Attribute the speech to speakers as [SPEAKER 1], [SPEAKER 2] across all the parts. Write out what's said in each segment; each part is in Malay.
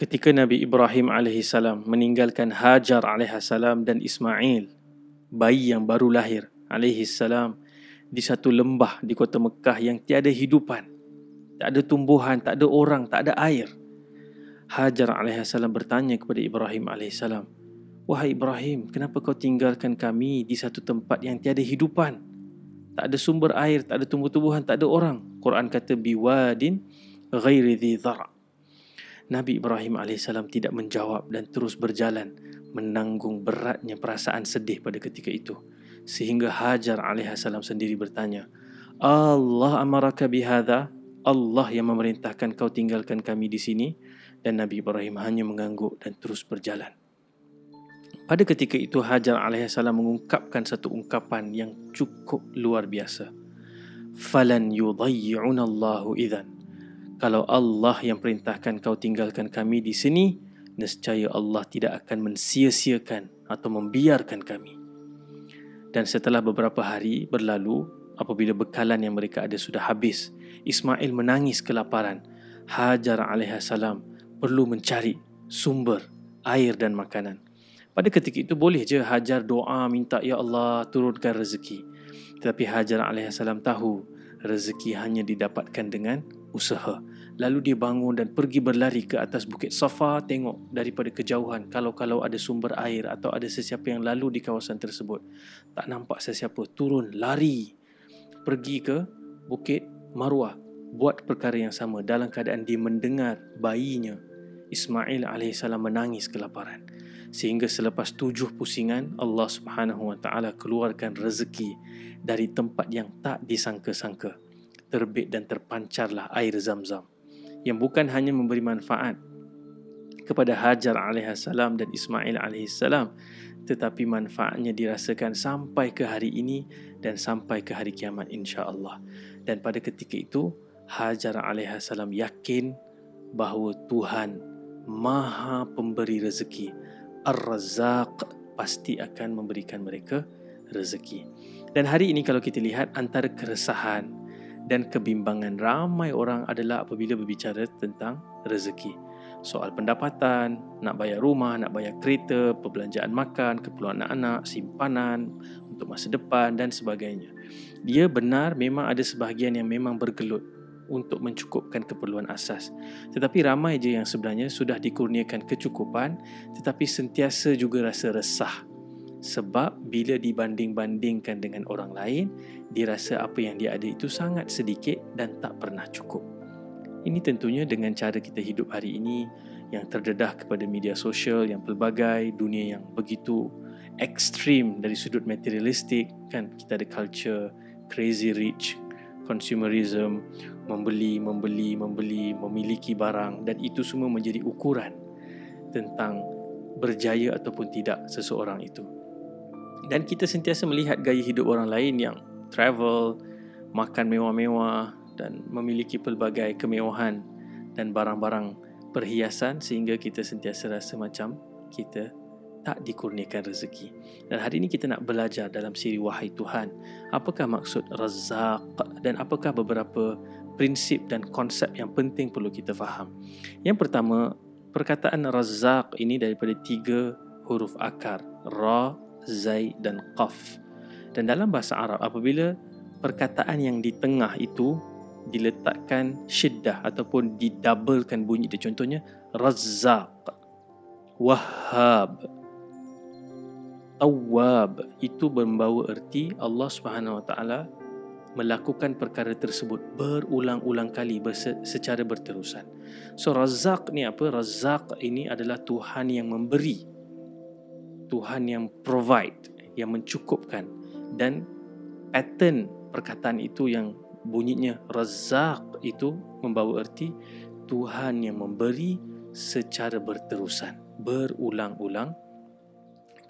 [SPEAKER 1] ketika Nabi Ibrahim alaihissalam meninggalkan Hajar alaihissalam dan Ismail, bayi yang baru lahir alaihissalam di satu lembah di kota Mekah yang tiada hidupan. Tak ada tumbuhan, tak ada orang, tak ada air. Hajar alaihissalam bertanya kepada Ibrahim alaihissalam, Wahai Ibrahim, kenapa kau tinggalkan kami di satu tempat yang tiada hidupan? Tak ada sumber air, tak ada tumbuh-tumbuhan, tak ada orang. Quran kata biwadin ghairi dhi dhara' Nabi Ibrahim AS tidak menjawab dan terus berjalan menanggung beratnya perasaan sedih pada ketika itu. Sehingga Hajar AS sendiri bertanya, Allah amaraka bihada? Allah yang memerintahkan kau tinggalkan kami di sini? Dan Nabi Ibrahim hanya mengangguk dan terus berjalan. Pada ketika itu Hajar AS mengungkapkan satu ungkapan yang cukup luar biasa. Falan yudayyi'una Allahu idhan kalau Allah yang perintahkan kau tinggalkan kami di sini, nescaya Allah tidak akan mensia-siakan atau membiarkan kami. Dan setelah beberapa hari berlalu, apabila bekalan yang mereka ada sudah habis, Ismail menangis kelaparan. Hajar alaihissalam perlu mencari sumber air dan makanan. Pada ketika itu boleh je Hajar doa minta ya Allah turunkan rezeki. Tetapi Hajar alaihissalam tahu rezeki hanya didapatkan dengan usaha. Lalu dia bangun dan pergi berlari ke atas bukit Safa tengok daripada kejauhan kalau-kalau ada sumber air atau ada sesiapa yang lalu di kawasan tersebut. Tak nampak sesiapa, turun lari pergi ke bukit Marwah buat perkara yang sama dalam keadaan dia mendengar bayinya Ismail AS menangis kelaparan. Sehingga selepas tujuh pusingan Allah Subhanahu Wa Taala keluarkan rezeki dari tempat yang tak disangka-sangka terbit dan terpancarlah air zam-zam yang bukan hanya memberi manfaat kepada Hajar alaihissalam dan Ismail alaihissalam tetapi manfaatnya dirasakan sampai ke hari ini dan sampai ke hari kiamat insya-Allah. Dan pada ketika itu Hajar alaihissalam yakin bahawa Tuhan Maha Pemberi rezeki. Ar-Razzaq pasti akan memberikan mereka rezeki. Dan hari ini kalau kita lihat antara keresahan dan kebimbangan ramai orang adalah apabila berbicara tentang rezeki. Soal pendapatan, nak bayar rumah, nak bayar kereta, perbelanjaan makan, keperluan anak-anak, simpanan untuk masa depan dan sebagainya. Dia benar memang ada sebahagian yang memang bergelut untuk mencukupkan keperluan asas. Tetapi ramai je yang sebenarnya sudah dikurniakan kecukupan tetapi sentiasa juga rasa resah sebab bila dibanding-bandingkan dengan orang lain dia rasa apa yang dia ada itu sangat sedikit dan tak pernah cukup. Ini tentunya dengan cara kita hidup hari ini yang terdedah kepada media sosial yang pelbagai dunia yang begitu ekstrim dari sudut materialistik kan? Kita ada culture crazy rich consumerism membeli membeli membeli memiliki barang dan itu semua menjadi ukuran tentang berjaya ataupun tidak seseorang itu dan kita sentiasa melihat gaya hidup orang lain yang travel, makan mewah-mewah dan memiliki pelbagai kemewahan dan barang-barang perhiasan sehingga kita sentiasa rasa macam kita tak dikurniakan rezeki. Dan hari ini kita nak belajar dalam siri Wahai Tuhan, apakah maksud Razak dan apakah beberapa prinsip dan konsep yang penting perlu kita faham. Yang pertama, perkataan Razak ini daripada tiga huruf akar, Ra, zai dan qaf. Dan dalam bahasa Arab apabila perkataan yang di tengah itu diletakkan syiddah ataupun didabelkan bunyi dia contohnya razzaq wahhab tawwab itu membawa erti Allah Subhanahu wa taala melakukan perkara tersebut berulang-ulang kali secara berterusan. So Razzaq ni apa? Razzaq ini adalah Tuhan yang memberi Tuhan yang provide, yang mencukupkan dan pattern perkataan itu yang bunyinya razak itu membawa erti Tuhan yang memberi secara berterusan, berulang-ulang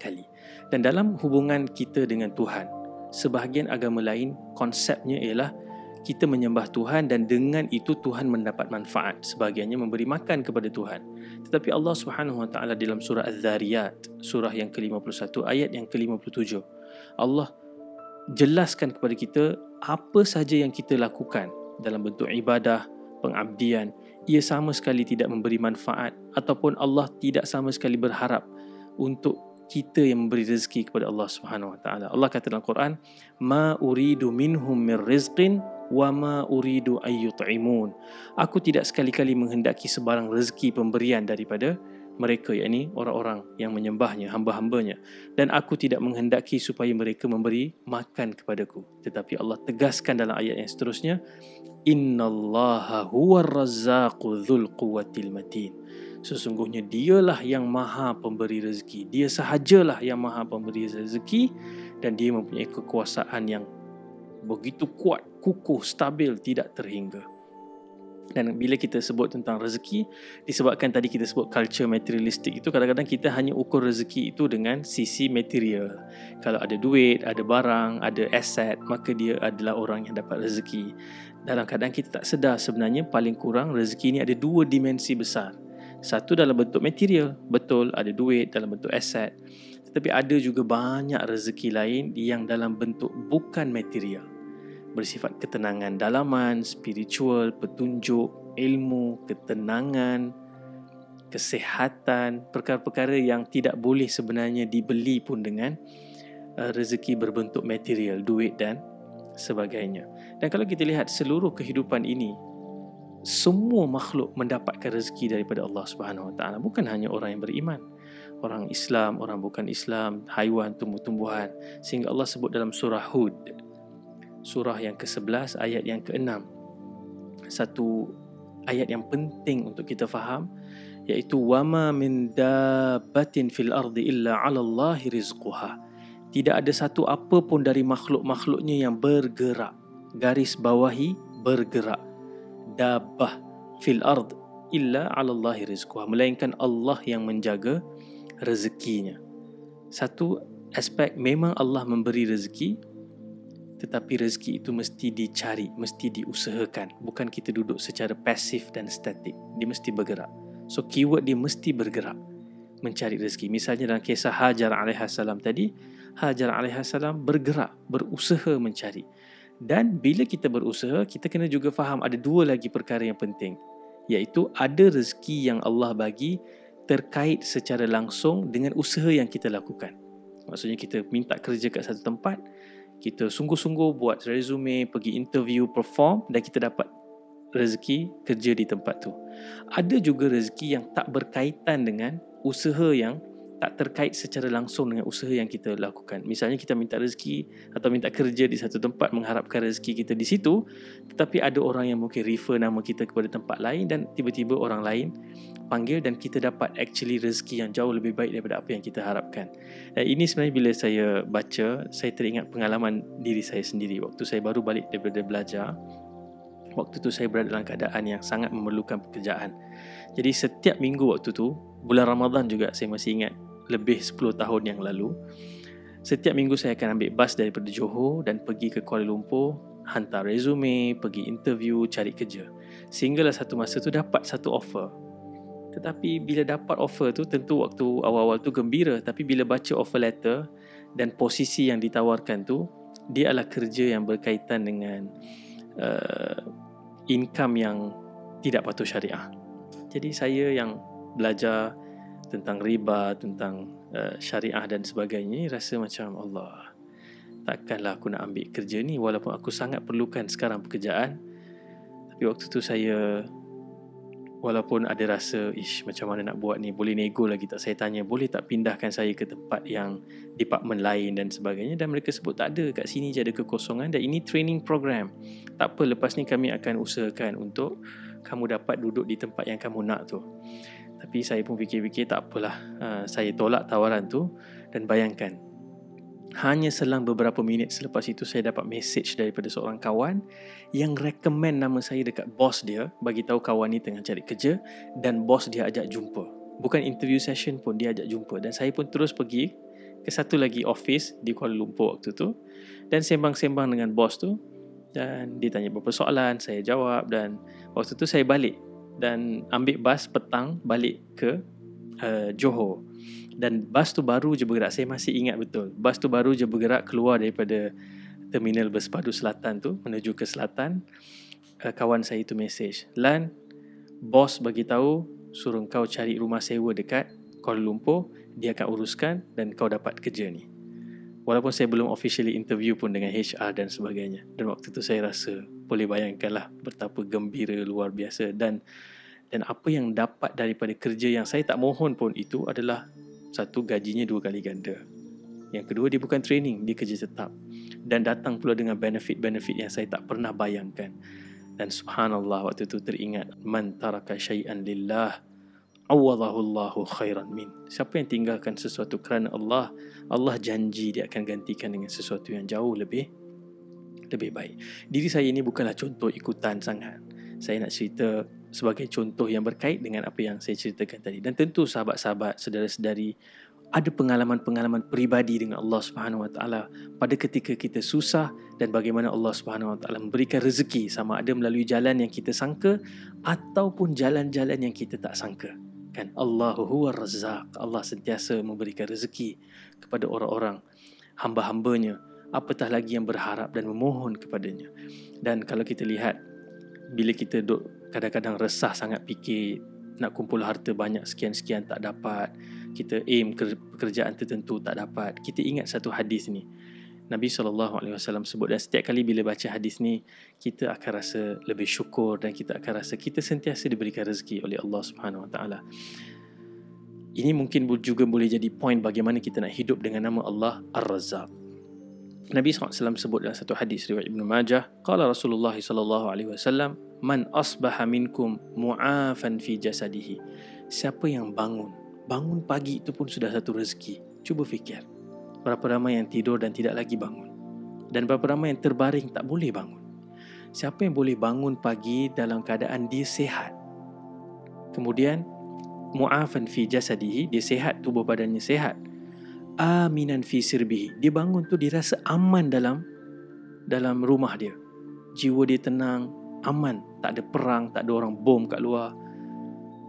[SPEAKER 1] kali. Dan dalam hubungan kita dengan Tuhan, sebahagian agama lain konsepnya ialah kita menyembah Tuhan dan dengan itu Tuhan mendapat manfaat sebahagiannya memberi makan kepada Tuhan tetapi Allah Subhanahu wa taala dalam surah Az-Zariyat surah yang ke-51 ayat yang ke-57 Allah jelaskan kepada kita apa saja yang kita lakukan dalam bentuk ibadah pengabdian ia sama sekali tidak memberi manfaat ataupun Allah tidak sama sekali berharap untuk kita yang memberi rezeki kepada Allah Subhanahu Wa Taala. Allah kata dalam Quran, "Ma uridu minhum min rizqin wa ma uridu ayyut'imun." Aku tidak sekali-kali menghendaki sebarang rezeki pemberian daripada mereka yakni orang-orang yang menyembahnya hamba-hambanya. Dan aku tidak menghendaki supaya mereka memberi makan kepadaku. Tetapi Allah tegaskan dalam ayat yang seterusnya innallaha huwar razzaqu dzul quwwatil matin. Sesungguhnya dialah yang maha pemberi rezeki. Dia sahajalah yang maha pemberi rezeki dan dia mempunyai kekuasaan yang begitu kuat kukuh stabil tidak terhingga. Dan bila kita sebut tentang rezeki disebabkan tadi kita sebut culture materialistik itu kadang-kadang kita hanya ukur rezeki itu dengan sisi material. Kalau ada duit ada barang ada aset maka dia adalah orang yang dapat rezeki. Dalam keadaan kita tak sedar sebenarnya paling kurang rezeki ini ada dua dimensi besar. Satu dalam bentuk material betul ada duit dalam bentuk aset tetapi ada juga banyak rezeki lain yang dalam bentuk bukan material bersifat ketenangan dalaman, spiritual, petunjuk, ilmu, ketenangan, kesehatan, perkara-perkara yang tidak boleh sebenarnya dibeli pun dengan uh, rezeki berbentuk material, duit dan sebagainya. Dan kalau kita lihat seluruh kehidupan ini, semua makhluk mendapatkan rezeki daripada Allah Subhanahu Wa Taala, bukan hanya orang yang beriman. Orang Islam, orang bukan Islam, haiwan, tumbuh-tumbuhan. Sehingga Allah sebut dalam surah Hud surah yang ke-11 ayat yang ke-6 satu ayat yang penting untuk kita faham iaitu wama min dabbatin fil ardi illa 'ala Allahi rizquha. Tidak ada satu apa pun dari makhluk-makhluknya yang bergerak garis bawahi bergerak. Dabbah fil ard illa 'ala Allahi rizquha. Melainkan Allah yang menjaga rezekinya. Satu aspek memang Allah memberi rezeki tetapi rezeki itu mesti dicari, mesti diusahakan. Bukan kita duduk secara pasif dan statik. Dia mesti bergerak. So keyword dia mesti bergerak mencari rezeki. Misalnya dalam kisah Hajar alaihissalam tadi, Hajar alaihissalam bergerak, berusaha mencari. Dan bila kita berusaha, kita kena juga faham ada dua lagi perkara yang penting. Iaitu ada rezeki yang Allah bagi terkait secara langsung dengan usaha yang kita lakukan. Maksudnya kita minta kerja kat satu tempat, kita sungguh-sungguh buat resume, pergi interview, perform dan kita dapat rezeki kerja di tempat tu. Ada juga rezeki yang tak berkaitan dengan usaha yang tak terkait secara langsung dengan usaha yang kita lakukan. Misalnya kita minta rezeki atau minta kerja di satu tempat mengharapkan rezeki kita di situ, tetapi ada orang yang mungkin refer nama kita kepada tempat lain dan tiba-tiba orang lain panggil dan kita dapat actually rezeki yang jauh lebih baik daripada apa yang kita harapkan. Dan ini sebenarnya bila saya baca, saya teringat pengalaman diri saya sendiri waktu saya baru balik daripada belajar. Waktu tu saya berada dalam keadaan yang sangat memerlukan pekerjaan. Jadi setiap minggu waktu tu, bulan Ramadan juga saya masih ingat lebih 10 tahun yang lalu setiap minggu saya akan ambil bas daripada Johor dan pergi ke Kuala Lumpur hantar resume, pergi interview, cari kerja. Sehinggalah satu masa tu dapat satu offer. Tetapi bila dapat offer tu tentu waktu awal-awal tu gembira. Tapi bila baca offer letter dan posisi yang ditawarkan tu dia adalah kerja yang berkaitan dengan uh, income yang tidak patuh syariah. Jadi saya yang belajar tentang riba, tentang uh, syariah dan sebagainya, rasa macam Allah. Takkanlah aku nak ambil kerja ni walaupun aku sangat perlukan sekarang pekerjaan. Tapi waktu tu saya walaupun ada rasa ish macam mana nak buat ni, boleh nego lagi tak saya tanya, boleh tak pindahkan saya ke tempat yang department lain dan sebagainya dan mereka sebut tak ada kat sini je ada kekosongan dan ini training program. Tak apa lepas ni kami akan usahakan untuk kamu dapat duduk di tempat yang kamu nak tu. Tapi saya pun fikir-fikir tak apalah. Uh, saya tolak tawaran tu dan bayangkan. Hanya selang beberapa minit selepas itu saya dapat message daripada seorang kawan yang recommend nama saya dekat bos dia bagi tahu kawan ni tengah cari kerja dan bos dia ajak jumpa. Bukan interview session pun dia ajak jumpa dan saya pun terus pergi ke satu lagi office di Kuala Lumpur waktu tu dan sembang-sembang dengan bos tu dan dia tanya beberapa soalan saya jawab dan waktu tu saya balik dan ambil bas petang balik ke uh, Johor. Dan bas tu baru je bergerak. Saya masih ingat betul. Bas tu baru je bergerak keluar daripada terminal Berspadu Selatan tu menuju ke selatan. Uh, kawan saya itu message Lan bos bagi tahu suruh kau cari rumah sewa dekat Kuala Lumpur, dia akan uruskan dan kau dapat kerja ni. Walaupun saya belum officially interview pun dengan HR dan sebagainya. Dan waktu tu saya rasa boleh bayangkanlah betapa gembira luar biasa dan dan apa yang dapat daripada kerja yang saya tak mohon pun itu adalah satu gajinya dua kali ganda. Yang kedua dia bukan training, dia kerja tetap. Dan datang pula dengan benefit-benefit yang saya tak pernah bayangkan. Dan subhanallah waktu itu teringat man taraka syai'an lillah awwadahullahu khairan min. Siapa yang tinggalkan sesuatu kerana Allah, Allah janji dia akan gantikan dengan sesuatu yang jauh lebih lebih baik. Diri saya ini bukanlah contoh ikutan sangat. Saya nak cerita sebagai contoh yang berkait dengan apa yang saya ceritakan tadi. Dan tentu sahabat-sahabat, saudara-saudari ada pengalaman-pengalaman peribadi dengan Allah Subhanahu Wa Taala pada ketika kita susah dan bagaimana Allah Subhanahu Wa Taala memberikan rezeki sama ada melalui jalan yang kita sangka ataupun jalan-jalan yang kita tak sangka kan Allahu huwa razzaq Allah sentiasa memberikan rezeki kepada orang-orang hamba-hambanya apatah lagi yang berharap dan memohon kepadanya dan kalau kita lihat bila kita duk kadang-kadang resah sangat fikir nak kumpul harta banyak sekian-sekian tak dapat kita aim pekerjaan tertentu tak dapat kita ingat satu hadis ni Nabi SAW sebut dan setiap kali bila baca hadis ni kita akan rasa lebih syukur dan kita akan rasa kita sentiasa diberikan rezeki oleh Allah Subhanahu Wa Taala. Ini mungkin juga boleh jadi point bagaimana kita nak hidup dengan nama Allah Ar-Razzaq. Nabi SAW sebut dalam satu hadis riwayat Ibn Majah, qala Rasulullah SAW, man asbaha minkum mu'afan fi jasadihi. Siapa yang bangun, bangun pagi itu pun sudah satu rezeki. Cuba fikir berapa ramai yang tidur dan tidak lagi bangun dan berapa ramai yang terbaring tak boleh bangun siapa yang boleh bangun pagi dalam keadaan dia sehat kemudian mu'afan fi jasadihi dia sehat tubuh badannya sehat aminan fi sirbihi. Dia bangun tu dia rasa aman dalam dalam rumah dia. Jiwa dia tenang aman. Tak ada perang tak ada orang bom kat luar.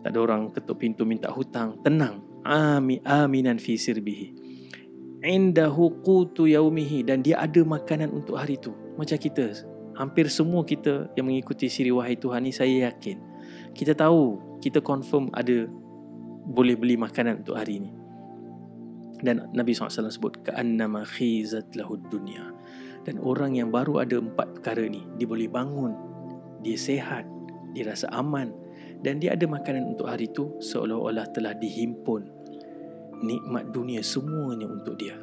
[SPEAKER 1] Tak ada orang ketuk pintu minta hutang. Tenang. Ami aminan fi sirbihi. Indahu qutu yaumihi. Dan dia ada makanan untuk hari itu macam kita hampir semua kita yang mengikuti siri wahai Tuhan ni saya yakin. Kita tahu kita confirm ada boleh beli makanan untuk hari ini dan Nabi SAW sebut ka'annama khizat lahud dunya dan orang yang baru ada empat perkara ni dia boleh bangun dia sehat dia rasa aman dan dia ada makanan untuk hari itu seolah-olah telah dihimpun nikmat dunia semuanya untuk dia.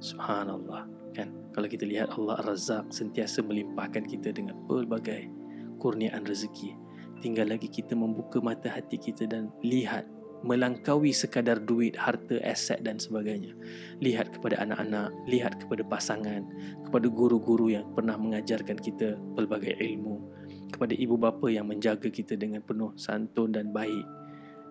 [SPEAKER 1] Subhanallah. Kan? Kalau kita lihat Allah Ar-Razzaq sentiasa melimpahkan kita dengan pelbagai kurniaan rezeki. Tinggal lagi kita membuka mata hati kita dan lihat melangkaui sekadar duit, harta, aset dan sebagainya. Lihat kepada anak-anak, lihat kepada pasangan, kepada guru-guru yang pernah mengajarkan kita pelbagai ilmu, kepada ibu bapa yang menjaga kita dengan penuh santun dan baik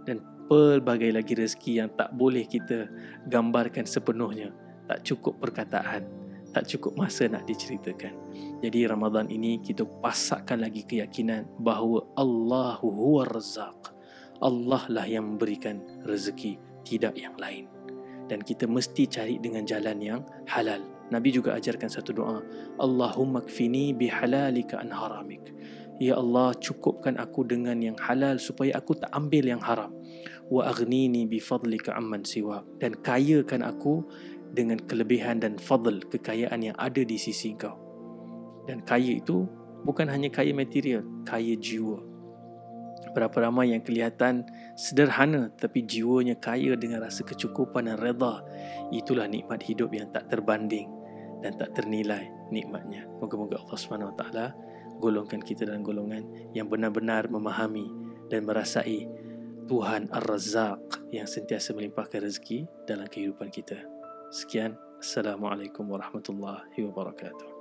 [SPEAKER 1] dan pelbagai lagi rezeki yang tak boleh kita gambarkan sepenuhnya. Tak cukup perkataan tak cukup masa nak diceritakan. Jadi Ramadan ini kita pasakkan lagi keyakinan bahawa Allahu huwa razzaq Allah lah yang memberikan rezeki tidak yang lain. Dan kita mesti cari dengan jalan yang halal. Nabi juga ajarkan satu doa Allahumma kfini bihalalika an haramik. Ya Allah cukupkan aku dengan yang halal supaya aku tak ambil yang haram. Wa aghnini bi fadlika amman siwa. Dan kayakan aku dengan kelebihan dan fadl kekayaan yang ada di sisi kau dan kaya itu bukan hanya kaya material kaya jiwa berapa ramai yang kelihatan sederhana tapi jiwanya kaya dengan rasa kecukupan dan redha itulah nikmat hidup yang tak terbanding dan tak ternilai nikmatnya moga-moga Allah Taala golongkan kita dalam golongan yang benar-benar memahami dan merasai Tuhan Ar-Razzaq yang sentiasa melimpahkan rezeki dalam kehidupan kita. Sekian. Assalamualaikum warahmatullahi wabarakatuh.